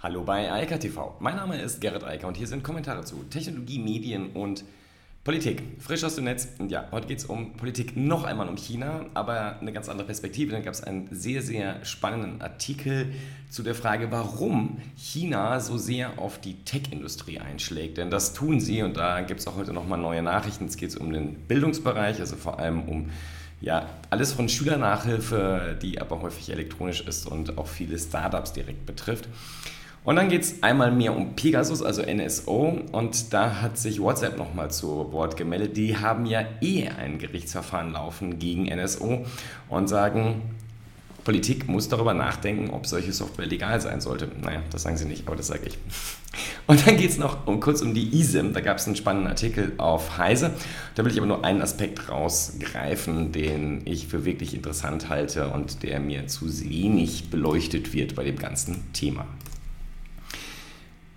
Hallo bei Eika TV. Mein Name ist Gerrit Eiker und hier sind Kommentare zu Technologie, Medien und Politik. Frisch aus dem Netz. Und ja, heute geht es um Politik, noch einmal um China, aber eine ganz andere Perspektive. Dann gab es einen sehr, sehr spannenden Artikel zu der Frage, warum China so sehr auf die Tech-Industrie einschlägt. Denn das tun sie und da gibt es auch heute nochmal neue Nachrichten. Es geht um den Bildungsbereich, also vor allem um ja, alles von Schülernachhilfe, die aber häufig elektronisch ist und auch viele Startups direkt betrifft. Und dann geht es einmal mehr um Pegasus, also NSO. Und da hat sich WhatsApp nochmal zu Wort gemeldet. Die haben ja eh ein Gerichtsverfahren laufen gegen NSO und sagen, Politik muss darüber nachdenken, ob solche Software legal sein sollte. Naja, das sagen sie nicht, aber das sage ich. Und dann geht es noch um, kurz um die ISIM. Da gab es einen spannenden Artikel auf Heise. Da will ich aber nur einen Aspekt rausgreifen, den ich für wirklich interessant halte und der mir zu wenig beleuchtet wird bei dem ganzen Thema.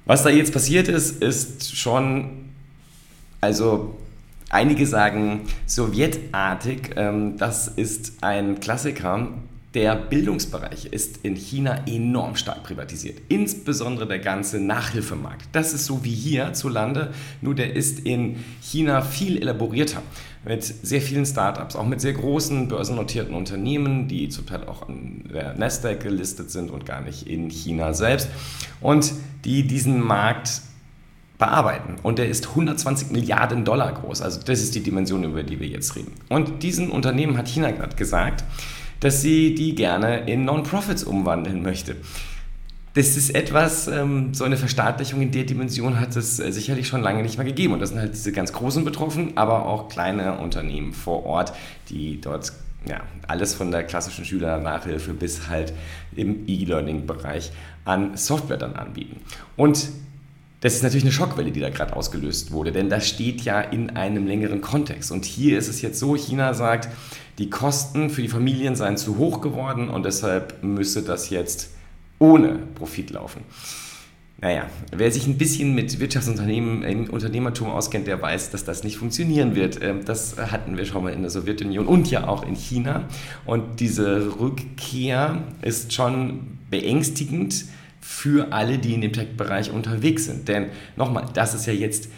Was da jetzt passiert ist, ist schon, also einige sagen sowjetartig, ähm, das ist ein Klassiker. Der Bildungsbereich ist in China enorm stark privatisiert, insbesondere der ganze Nachhilfemarkt. Das ist so wie hier zu Lande, nur der ist in China viel elaborierter mit sehr vielen Startups, auch mit sehr großen börsennotierten Unternehmen, die zum Teil auch an der Nasdaq gelistet sind und gar nicht in China selbst und die diesen Markt bearbeiten. Und der ist 120 Milliarden Dollar groß. Also das ist die Dimension, über die wir jetzt reden. Und diesen Unternehmen hat China gerade gesagt, dass sie die gerne in Non-Profits umwandeln möchte. Das ist etwas, ähm, so eine Verstaatlichung in der Dimension hat es äh, sicherlich schon lange nicht mehr gegeben. Und das sind halt diese ganz großen betroffen, aber auch kleine Unternehmen vor Ort, die dort ja, alles von der klassischen Schülernachhilfe bis halt im E-Learning-Bereich an Software dann anbieten. Und das ist natürlich eine Schockwelle, die da gerade ausgelöst wurde, denn das steht ja in einem längeren Kontext. Und hier ist es jetzt so, China sagt, die Kosten für die Familien seien zu hoch geworden und deshalb müsse das jetzt ohne Profit laufen. Naja, wer sich ein bisschen mit Wirtschaftsunternehmen, Unternehmertum auskennt, der weiß, dass das nicht funktionieren wird. Ähm, das hatten wir schon mal in der Sowjetunion und ja auch in China. Und diese Rückkehr ist schon beängstigend für alle, die in dem Tech-Bereich unterwegs sind. Denn nochmal, das ist ja jetzt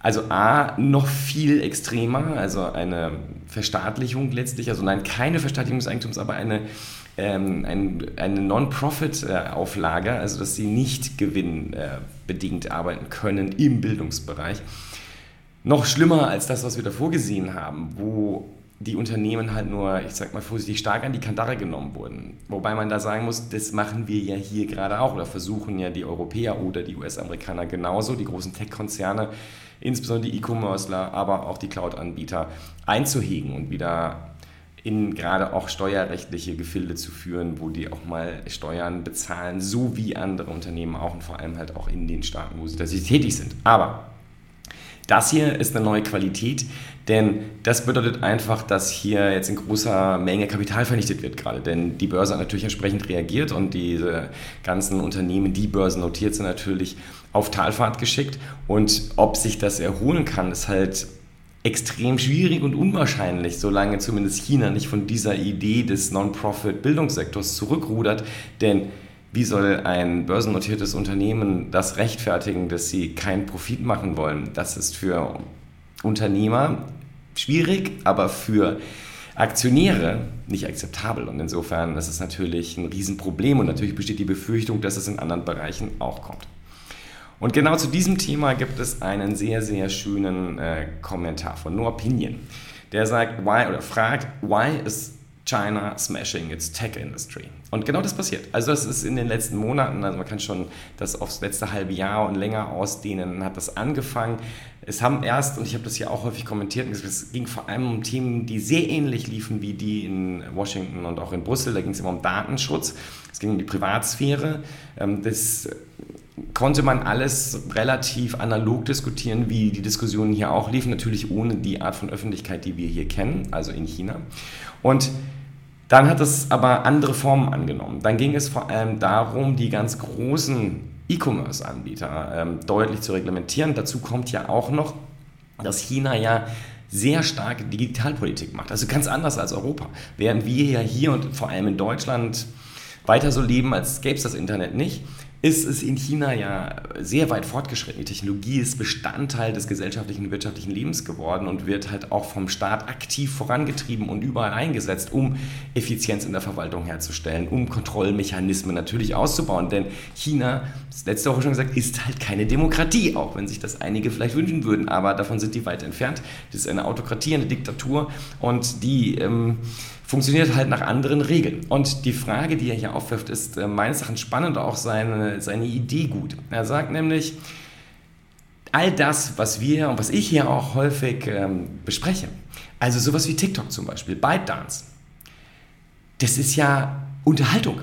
also A, noch viel extremer, also eine Verstaatlichung letztlich, also nein, keine Verstaatlichung des Eigentums, aber eine ähm, ein, eine Non-Profit-Auflage, also dass sie nicht gewinnbedingt arbeiten können im Bildungsbereich. Noch schlimmer als das, was wir davor gesehen haben, wo die Unternehmen halt nur, ich sag mal vorsichtig, stark an die Kandare genommen wurden. Wobei man da sagen muss, das machen wir ja hier gerade auch oder versuchen ja die Europäer oder die US-Amerikaner genauso, die großen Tech-Konzerne, insbesondere die E-Commercer, aber auch die Cloud-Anbieter einzuhegen und wieder in gerade auch steuerrechtliche Gefilde zu führen, wo die auch mal Steuern bezahlen, so wie andere Unternehmen auch und vor allem halt auch in den Staaten, wo sie tätig sind. Aber das hier ist eine neue Qualität, denn das bedeutet einfach, dass hier jetzt in großer Menge Kapital vernichtet wird gerade. Denn die Börse hat natürlich entsprechend reagiert und diese ganzen Unternehmen, die börsennotiert sind, natürlich auf Talfahrt geschickt. Und ob sich das erholen kann, ist halt extrem schwierig und unwahrscheinlich, solange zumindest China nicht von dieser Idee des Non-Profit-Bildungssektors zurückrudert. Denn wie soll ein börsennotiertes Unternehmen das rechtfertigen, dass sie keinen Profit machen wollen? Das ist für Unternehmer schwierig, aber für Aktionäre nicht akzeptabel. Und insofern ist es natürlich ein Riesenproblem und natürlich besteht die Befürchtung, dass es in anderen Bereichen auch kommt. Und genau zu diesem Thema gibt es einen sehr, sehr schönen äh, Kommentar von No Opinion. Der sagt, why, oder fragt, why is China smashing its tech industry? Und genau das passiert. Also das ist in den letzten Monaten, also man kann schon das aufs letzte halbe Jahr und länger ausdehnen, hat das angefangen. Es haben erst, und ich habe das hier auch häufig kommentiert, es ging vor allem um Themen, die sehr ähnlich liefen wie die in Washington und auch in Brüssel. Da ging es immer um Datenschutz, es ging um die Privatsphäre. Ähm, das konnte man alles relativ analog diskutieren, wie die Diskussionen hier auch liefen, natürlich ohne die Art von Öffentlichkeit, die wir hier kennen, also in China. Und dann hat es aber andere Formen angenommen. Dann ging es vor allem darum, die ganz großen E-Commerce-Anbieter ähm, deutlich zu reglementieren. Dazu kommt ja auch noch, dass China ja sehr starke Digitalpolitik macht. Also ganz anders als Europa. Während wir ja hier und vor allem in Deutschland weiter so leben, als gäbe es das Internet nicht, ist es in China ja sehr weit fortgeschritten. Die Technologie ist Bestandteil des gesellschaftlichen und wirtschaftlichen Lebens geworden und wird halt auch vom Staat aktiv vorangetrieben und überall eingesetzt, um Effizienz in der Verwaltung herzustellen, um Kontrollmechanismen natürlich auszubauen. Denn China, das letzte Woche schon gesagt, ist halt keine Demokratie, auch wenn sich das einige vielleicht wünschen würden, aber davon sind die weit entfernt. Das ist eine Autokratie, eine Diktatur und die ähm, funktioniert halt nach anderen Regeln. Und die Frage, die er hier aufwirft, ist äh, meines Erachtens spannend, auch seine, seine Idee gut. Er sagt nämlich, all das, was wir und was ich hier auch häufig ähm, bespreche, also sowas wie TikTok zum Beispiel, ByteDance, das ist ja Unterhaltung.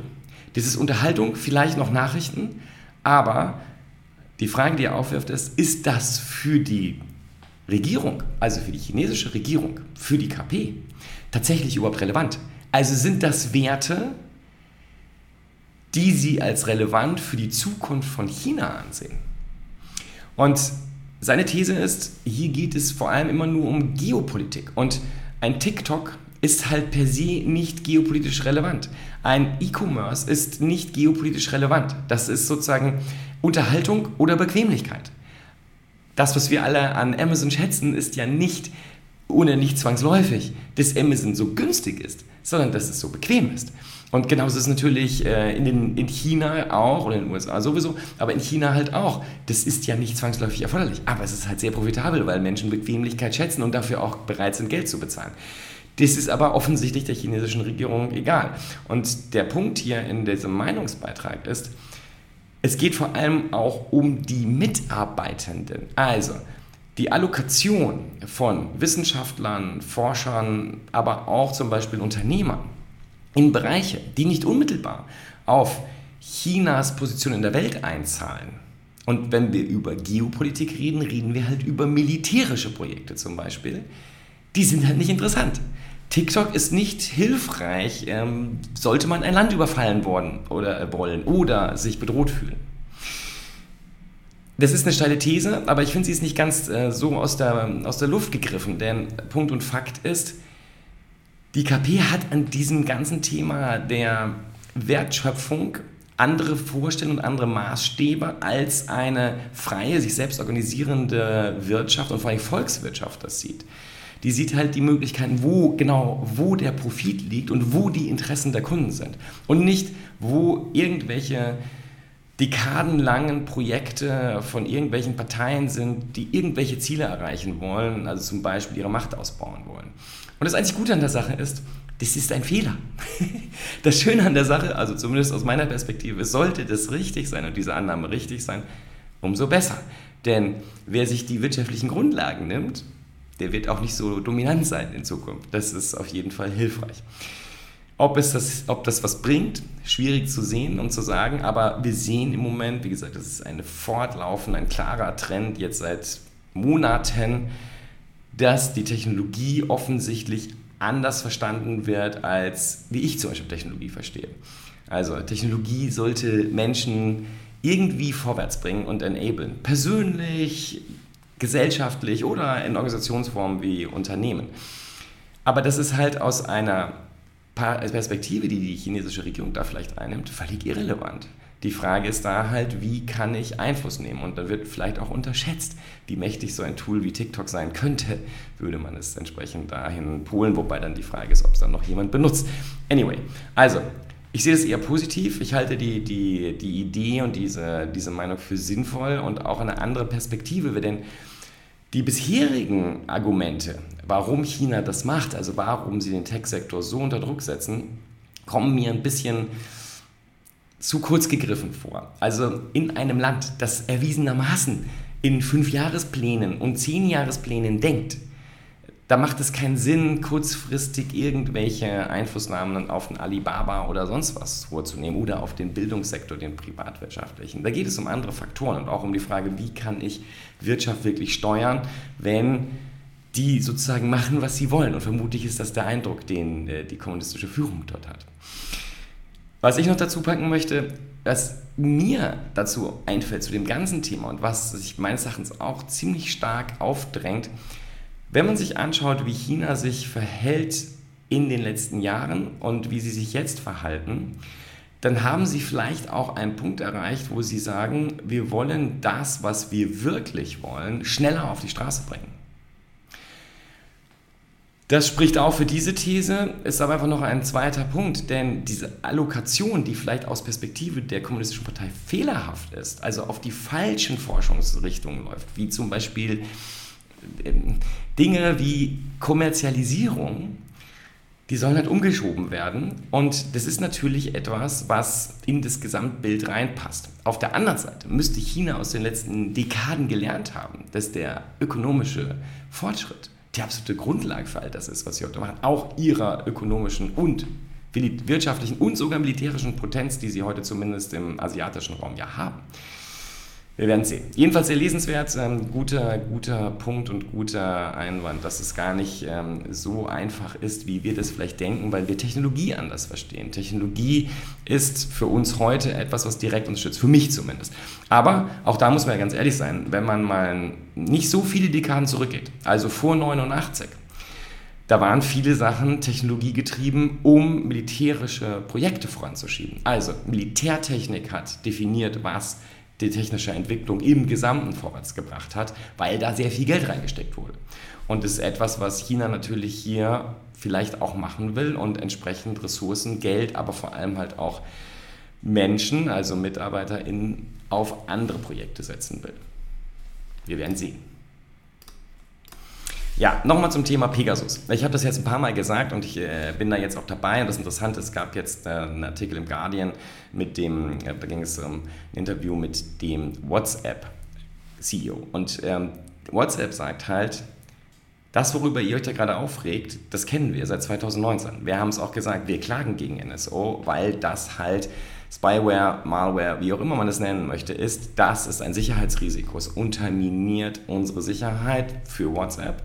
Das ist Unterhaltung, vielleicht noch Nachrichten, aber die Frage, die er aufwirft, ist, ist das für die Regierung, also für die chinesische Regierung, für die KP, tatsächlich überhaupt relevant? Also sind das Werte, die sie als relevant für die Zukunft von China ansehen? Und seine These ist, hier geht es vor allem immer nur um Geopolitik. Und ein TikTok ist halt per se nicht geopolitisch relevant. Ein E-Commerce ist nicht geopolitisch relevant. Das ist sozusagen Unterhaltung oder Bequemlichkeit. Das, was wir alle an Amazon schätzen, ist ja nicht ohne nicht zwangsläufig, dass Amazon so günstig ist, sondern dass es so bequem ist. Und genauso ist es natürlich äh, in, den, in China auch oder in den USA sowieso, aber in China halt auch. Das ist ja nicht zwangsläufig erforderlich, aber es ist halt sehr profitabel, weil Menschen Bequemlichkeit schätzen und dafür auch bereit sind, Geld zu bezahlen. Das ist aber offensichtlich der chinesischen Regierung egal. Und der Punkt hier in diesem Meinungsbeitrag ist, es geht vor allem auch um die Mitarbeitenden. Also, die Allokation von Wissenschaftlern, Forschern, aber auch zum Beispiel Unternehmern in Bereiche, die nicht unmittelbar auf Chinas Position in der Welt einzahlen. Und wenn wir über Geopolitik reden, reden wir halt über militärische Projekte zum Beispiel. Die sind halt nicht interessant. TikTok ist nicht hilfreich, ähm, sollte man ein Land überfallen worden oder äh, wollen oder sich bedroht fühlen. Das ist eine steile These, aber ich finde, sie ist nicht ganz äh, so aus der, aus der Luft gegriffen, denn Punkt und Fakt ist, die KP hat an diesem ganzen Thema der Wertschöpfung andere Vorstellungen und andere Maßstäbe als eine freie, sich selbst organisierende Wirtschaft und vor allem Volkswirtschaft das sieht. Die sieht halt die Möglichkeiten, wo genau, wo der Profit liegt und wo die Interessen der Kunden sind. Und nicht, wo irgendwelche dekadenlangen Projekte von irgendwelchen Parteien sind, die irgendwelche Ziele erreichen wollen, also zum Beispiel ihre Macht ausbauen wollen. Und das einzig Gute an der Sache ist, das ist ein Fehler. Das Schöne an der Sache, also zumindest aus meiner Perspektive, sollte das richtig sein und diese Annahme richtig sein, umso besser. Denn wer sich die wirtschaftlichen Grundlagen nimmt, der wird auch nicht so dominant sein in Zukunft. Das ist auf jeden Fall hilfreich. Ob, es das, ob das was bringt, schwierig zu sehen und zu sagen, aber wir sehen im Moment, wie gesagt, das ist eine fortlaufende, ein klarer Trend jetzt seit Monaten, dass die Technologie offensichtlich anders verstanden wird, als wie ich zum Beispiel Technologie verstehe. Also Technologie sollte Menschen irgendwie vorwärts bringen und enablen. Persönlich, gesellschaftlich oder in Organisationsformen wie Unternehmen. Aber das ist halt aus einer Perspektive, die die chinesische Regierung da vielleicht einnimmt, völlig irrelevant. Die Frage ist da halt, wie kann ich Einfluss nehmen? Und dann wird vielleicht auch unterschätzt, wie mächtig so ein Tool wie TikTok sein könnte, würde man es entsprechend dahin polen, wobei dann die Frage ist, ob es dann noch jemand benutzt. Anyway, also, ich sehe das eher positiv. Ich halte die, die, die Idee und diese, diese Meinung für sinnvoll und auch eine andere Perspektive, denn die bisherigen Argumente, warum China das macht, also warum sie den Tech-Sektor so unter Druck setzen, kommen mir ein bisschen zu kurz gegriffen vor. Also in einem Land, das erwiesenermaßen in Fünfjahresplänen und Zehnjahresplänen denkt, da macht es keinen Sinn, kurzfristig irgendwelche Einflussnahmen auf den Alibaba oder sonst was vorzunehmen oder auf den Bildungssektor, den privatwirtschaftlichen. Da geht es um andere Faktoren und auch um die Frage, wie kann ich Wirtschaft wirklich steuern, wenn die sozusagen machen, was sie wollen. Und vermutlich ist das der Eindruck, den äh, die kommunistische Führung dort hat. Was ich noch dazu packen möchte, was mir dazu einfällt zu dem ganzen Thema und was sich meines Erachtens auch ziemlich stark aufdrängt, wenn man sich anschaut, wie China sich verhält in den letzten Jahren und wie sie sich jetzt verhalten, dann haben sie vielleicht auch einen Punkt erreicht, wo sie sagen, wir wollen das, was wir wirklich wollen, schneller auf die Straße bringen. Das spricht auch für diese These, ist aber einfach noch ein zweiter Punkt, denn diese Allokation, die vielleicht aus Perspektive der Kommunistischen Partei fehlerhaft ist, also auf die falschen Forschungsrichtungen läuft, wie zum Beispiel Dinge wie Kommerzialisierung, die sollen halt umgeschoben werden. Und das ist natürlich etwas, was in das Gesamtbild reinpasst. Auf der anderen Seite müsste China aus den letzten Dekaden gelernt haben, dass der ökonomische Fortschritt die absolute Grundlage für all das ist, was sie heute machen, auch ihrer ökonomischen und wirtschaftlichen und sogar militärischen Potenz, die sie heute zumindest im asiatischen Raum ja haben. Wir werden sehen. Jedenfalls sehr lesenswert, ähm, guter, guter Punkt und guter Einwand, dass es gar nicht ähm, so einfach ist, wie wir das vielleicht denken, weil wir Technologie anders verstehen. Technologie ist für uns heute etwas, was direkt uns schützt, für mich zumindest. Aber auch da muss man ja ganz ehrlich sein, wenn man mal nicht so viele Dekaden zurückgeht, also vor 89, da waren viele Sachen technologiegetrieben, um militärische Projekte voranzuschieben. Also Militärtechnik hat definiert, was die technische Entwicklung im Gesamten vorwärts gebracht hat, weil da sehr viel Geld reingesteckt wurde. Und das ist etwas, was China natürlich hier vielleicht auch machen will und entsprechend Ressourcen, Geld, aber vor allem halt auch Menschen, also MitarbeiterInnen, auf andere Projekte setzen will. Wir werden sehen. Ja, nochmal zum Thema Pegasus. Ich habe das jetzt ein paar Mal gesagt und ich äh, bin da jetzt auch dabei. Und das Interessante, es gab jetzt äh, einen Artikel im Guardian mit dem, äh, da ging es um ein Interview mit dem WhatsApp-CEO. Und ähm, WhatsApp sagt halt, das, worüber ihr euch da gerade aufregt, das kennen wir seit 2019. Wir haben es auch gesagt, wir klagen gegen NSO, weil das halt Spyware, Malware, wie auch immer man es nennen möchte, ist, das ist ein Sicherheitsrisiko. Es unterminiert unsere Sicherheit für WhatsApp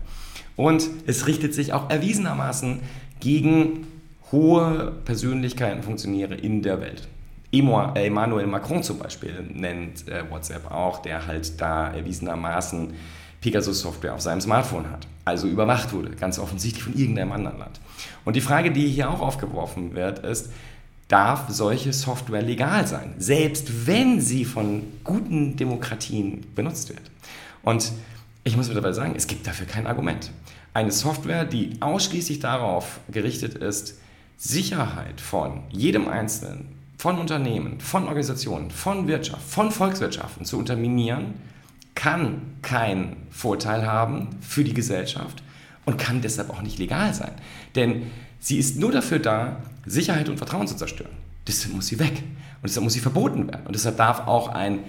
und es richtet sich auch erwiesenermaßen gegen hohe Persönlichkeiten, Funktionäre in der Welt. Emmanuel Macron zum Beispiel nennt äh, WhatsApp auch, der halt da erwiesenermaßen Pegasus-Software auf seinem Smartphone hat, also überwacht wurde, ganz offensichtlich von irgendeinem anderen Land. Und die Frage, die hier auch aufgeworfen wird, ist, darf solche Software legal sein, selbst wenn sie von guten Demokratien benutzt wird? Und ich muss mittlerweile sagen, es gibt dafür kein Argument. Eine Software, die ausschließlich darauf gerichtet ist, Sicherheit von jedem Einzelnen, von Unternehmen, von Organisationen, von Wirtschaft, von Volkswirtschaften zu unterminieren, kann keinen Vorteil haben für die Gesellschaft und kann deshalb auch nicht legal sein. Denn sie ist nur dafür da, Sicherheit und Vertrauen zu zerstören. Deshalb muss sie weg und deshalb muss sie verboten werden. Und deshalb darf auch ein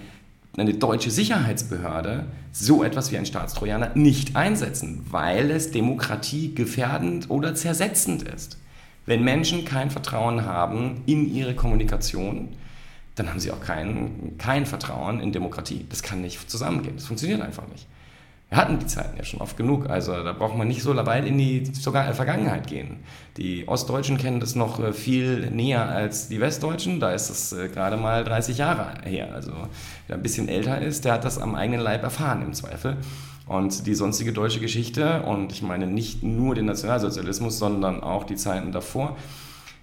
eine deutsche Sicherheitsbehörde so etwas wie ein Staatstrojaner nicht einsetzen, weil es demokratiegefährdend oder zersetzend ist. Wenn Menschen kein Vertrauen haben in ihre Kommunikation, dann haben sie auch kein, kein Vertrauen in Demokratie. Das kann nicht zusammengehen. Das funktioniert einfach nicht. Wir hatten die Zeiten ja schon oft genug. Also da braucht man nicht so weit in die sogar Vergangenheit gehen. Die Ostdeutschen kennen das noch äh, viel näher als die Westdeutschen. Da ist es äh, gerade mal 30 Jahre her. Also wer ein bisschen älter ist, der hat das am eigenen Leib erfahren im Zweifel. Und die sonstige deutsche Geschichte, und ich meine nicht nur den Nationalsozialismus, sondern auch die Zeiten davor,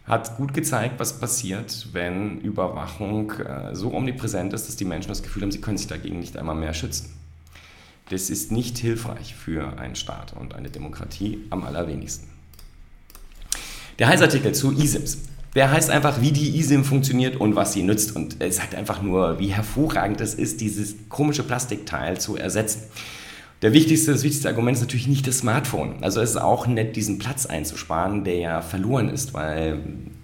hat gut gezeigt, was passiert, wenn Überwachung äh, so omnipräsent ist, dass die Menschen das Gefühl haben, sie können sich dagegen nicht einmal mehr schützen. Das ist nicht hilfreich für einen Staat und eine Demokratie am allerwenigsten. Der Heißartikel zu eSIMs. Der heißt einfach, wie die eSIM funktioniert und was sie nützt. Und er sagt einfach nur, wie hervorragend es ist, dieses komische Plastikteil zu ersetzen. Der wichtigste, das wichtigste Argument ist natürlich nicht das Smartphone. Also es ist auch nett, diesen Platz einzusparen, der ja verloren ist, weil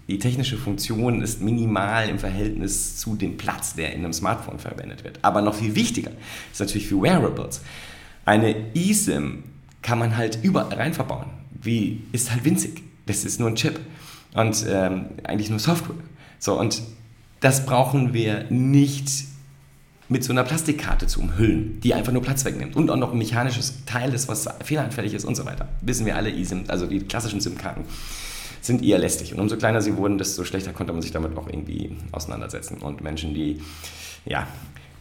die technische Funktion ist minimal im Verhältnis zu dem Platz, der in einem Smartphone verwendet wird. Aber noch viel wichtiger ist natürlich für Wearables. Eine eSIM kann man halt überall rein verbauen. Wie ist halt winzig. Das ist nur ein Chip und ähm, eigentlich nur Software. So und das brauchen wir nicht mit so einer Plastikkarte zu umhüllen, die einfach nur Platz wegnimmt und auch noch ein mechanisches Teil ist, was fehleranfällig ist und so weiter. Wissen wir alle, eSIM, also die klassischen SIM-Karten sind eher lästig. Und umso kleiner sie wurden, desto schlechter konnte man sich damit auch irgendwie auseinandersetzen. Und Menschen, die ja,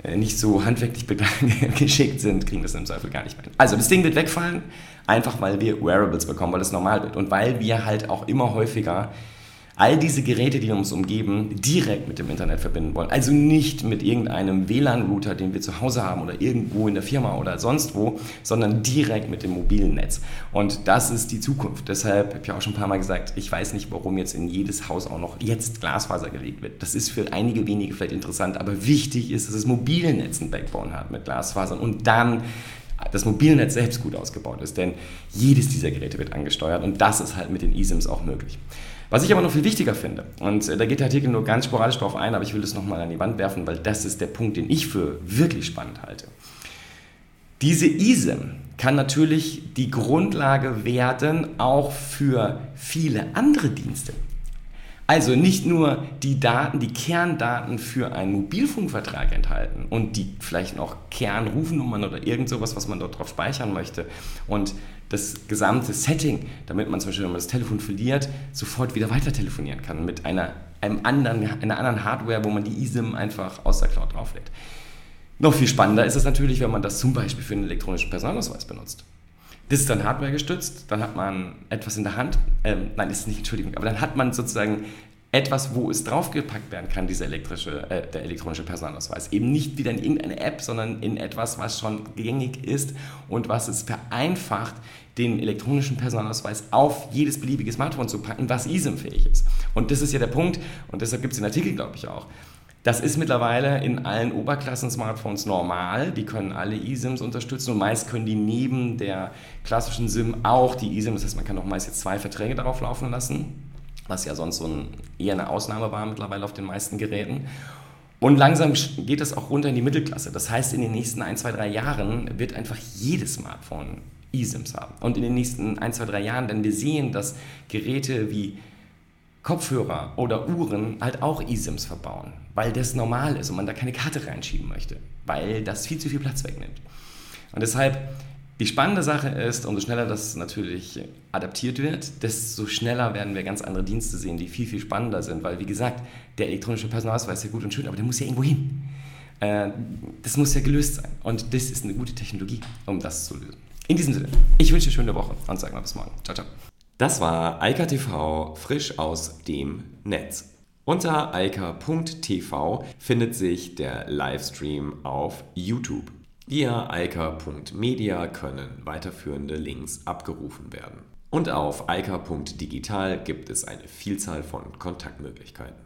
äh, nicht so handwerklich geschickt sind, kriegen das im Zweifel gar nicht mehr. Also das Ding wird wegfallen, einfach weil wir Wearables bekommen, weil es normal wird. Und weil wir halt auch immer häufiger all diese Geräte, die uns umgeben, direkt mit dem Internet verbinden wollen. Also nicht mit irgendeinem WLAN-Router, den wir zu Hause haben oder irgendwo in der Firma oder sonst wo, sondern direkt mit dem mobilen Netz. Und das ist die Zukunft. Deshalb habe ich auch schon ein paar Mal gesagt, ich weiß nicht, warum jetzt in jedes Haus auch noch jetzt Glasfaser gelegt wird. Das ist für einige wenige vielleicht interessant, aber wichtig ist, dass das mobile Netz ein Backbone hat mit Glasfasern und dann das Mobilnetz selbst gut ausgebaut ist, denn jedes dieser Geräte wird angesteuert und das ist halt mit den eSIMs auch möglich. Was ich aber noch viel wichtiger finde, und äh, da geht der Artikel nur ganz sporadisch drauf ein, aber ich will es nochmal an die Wand werfen, weil das ist der Punkt, den ich für wirklich spannend halte. Diese eSIM kann natürlich die Grundlage werden auch für viele andere Dienste. Also nicht nur die Daten, die Kerndaten für einen Mobilfunkvertrag enthalten und die vielleicht noch Kernrufnummern oder irgend sowas, was man dort drauf speichern möchte und das gesamte Setting, damit man zum Beispiel, wenn man das Telefon verliert, sofort wieder weiter telefonieren kann mit einer, einem anderen, einer anderen Hardware, wo man die eSIM einfach aus der Cloud drauflegt. Noch viel spannender ist es natürlich, wenn man das zum Beispiel für einen elektronischen Personalausweis benutzt. Das ist dann Hardware gestützt, dann hat man etwas in der Hand, ähm, nein, das ist nicht, Entschuldigung, aber dann hat man sozusagen etwas, wo es draufgepackt werden kann, dieser elektrische, äh, der elektronische Personalausweis. Eben nicht wieder in irgendeine App, sondern in etwas, was schon gängig ist und was es vereinfacht, den elektronischen Personalausweis auf jedes beliebige Smartphone zu packen, was eSIM-fähig ist. Und das ist ja der Punkt, und deshalb gibt es den Artikel, glaube ich, auch. Das ist mittlerweile in allen Oberklassen-Smartphones normal. Die können alle eSIMs unterstützen und meist können die neben der klassischen SIM auch die eSIM, das heißt, man kann auch meist jetzt zwei Verträge darauf laufen lassen, was ja sonst so ein, eher eine Ausnahme war mittlerweile auf den meisten Geräten. Und langsam geht das auch runter in die Mittelklasse. Das heißt, in den nächsten ein, zwei, drei Jahren wird einfach jedes Smartphone eSIMs haben. Und in den nächsten ein, zwei, drei Jahren, denn wir sehen, dass Geräte wie Kopfhörer oder Uhren halt auch eSIMs verbauen, weil das normal ist und man da keine Karte reinschieben möchte, weil das viel zu viel Platz wegnimmt. Und deshalb, die spannende Sache ist, umso schneller das natürlich adaptiert wird, desto schneller werden wir ganz andere Dienste sehen, die viel, viel spannender sind, weil wie gesagt, der elektronische Personalausweis ist ja gut und schön, aber der muss ja irgendwo hin. Äh, das muss ja gelöst sein und das ist eine gute Technologie, um das zu lösen. In diesem Sinne, ich wünsche eine schöne Woche und sage mal bis morgen. Ciao, ciao. Das war Eika TV frisch aus dem Netz. Unter eika.tv findet sich der Livestream auf YouTube. Via eika.media können weiterführende Links abgerufen werden. Und auf eika.digital gibt es eine Vielzahl von Kontaktmöglichkeiten.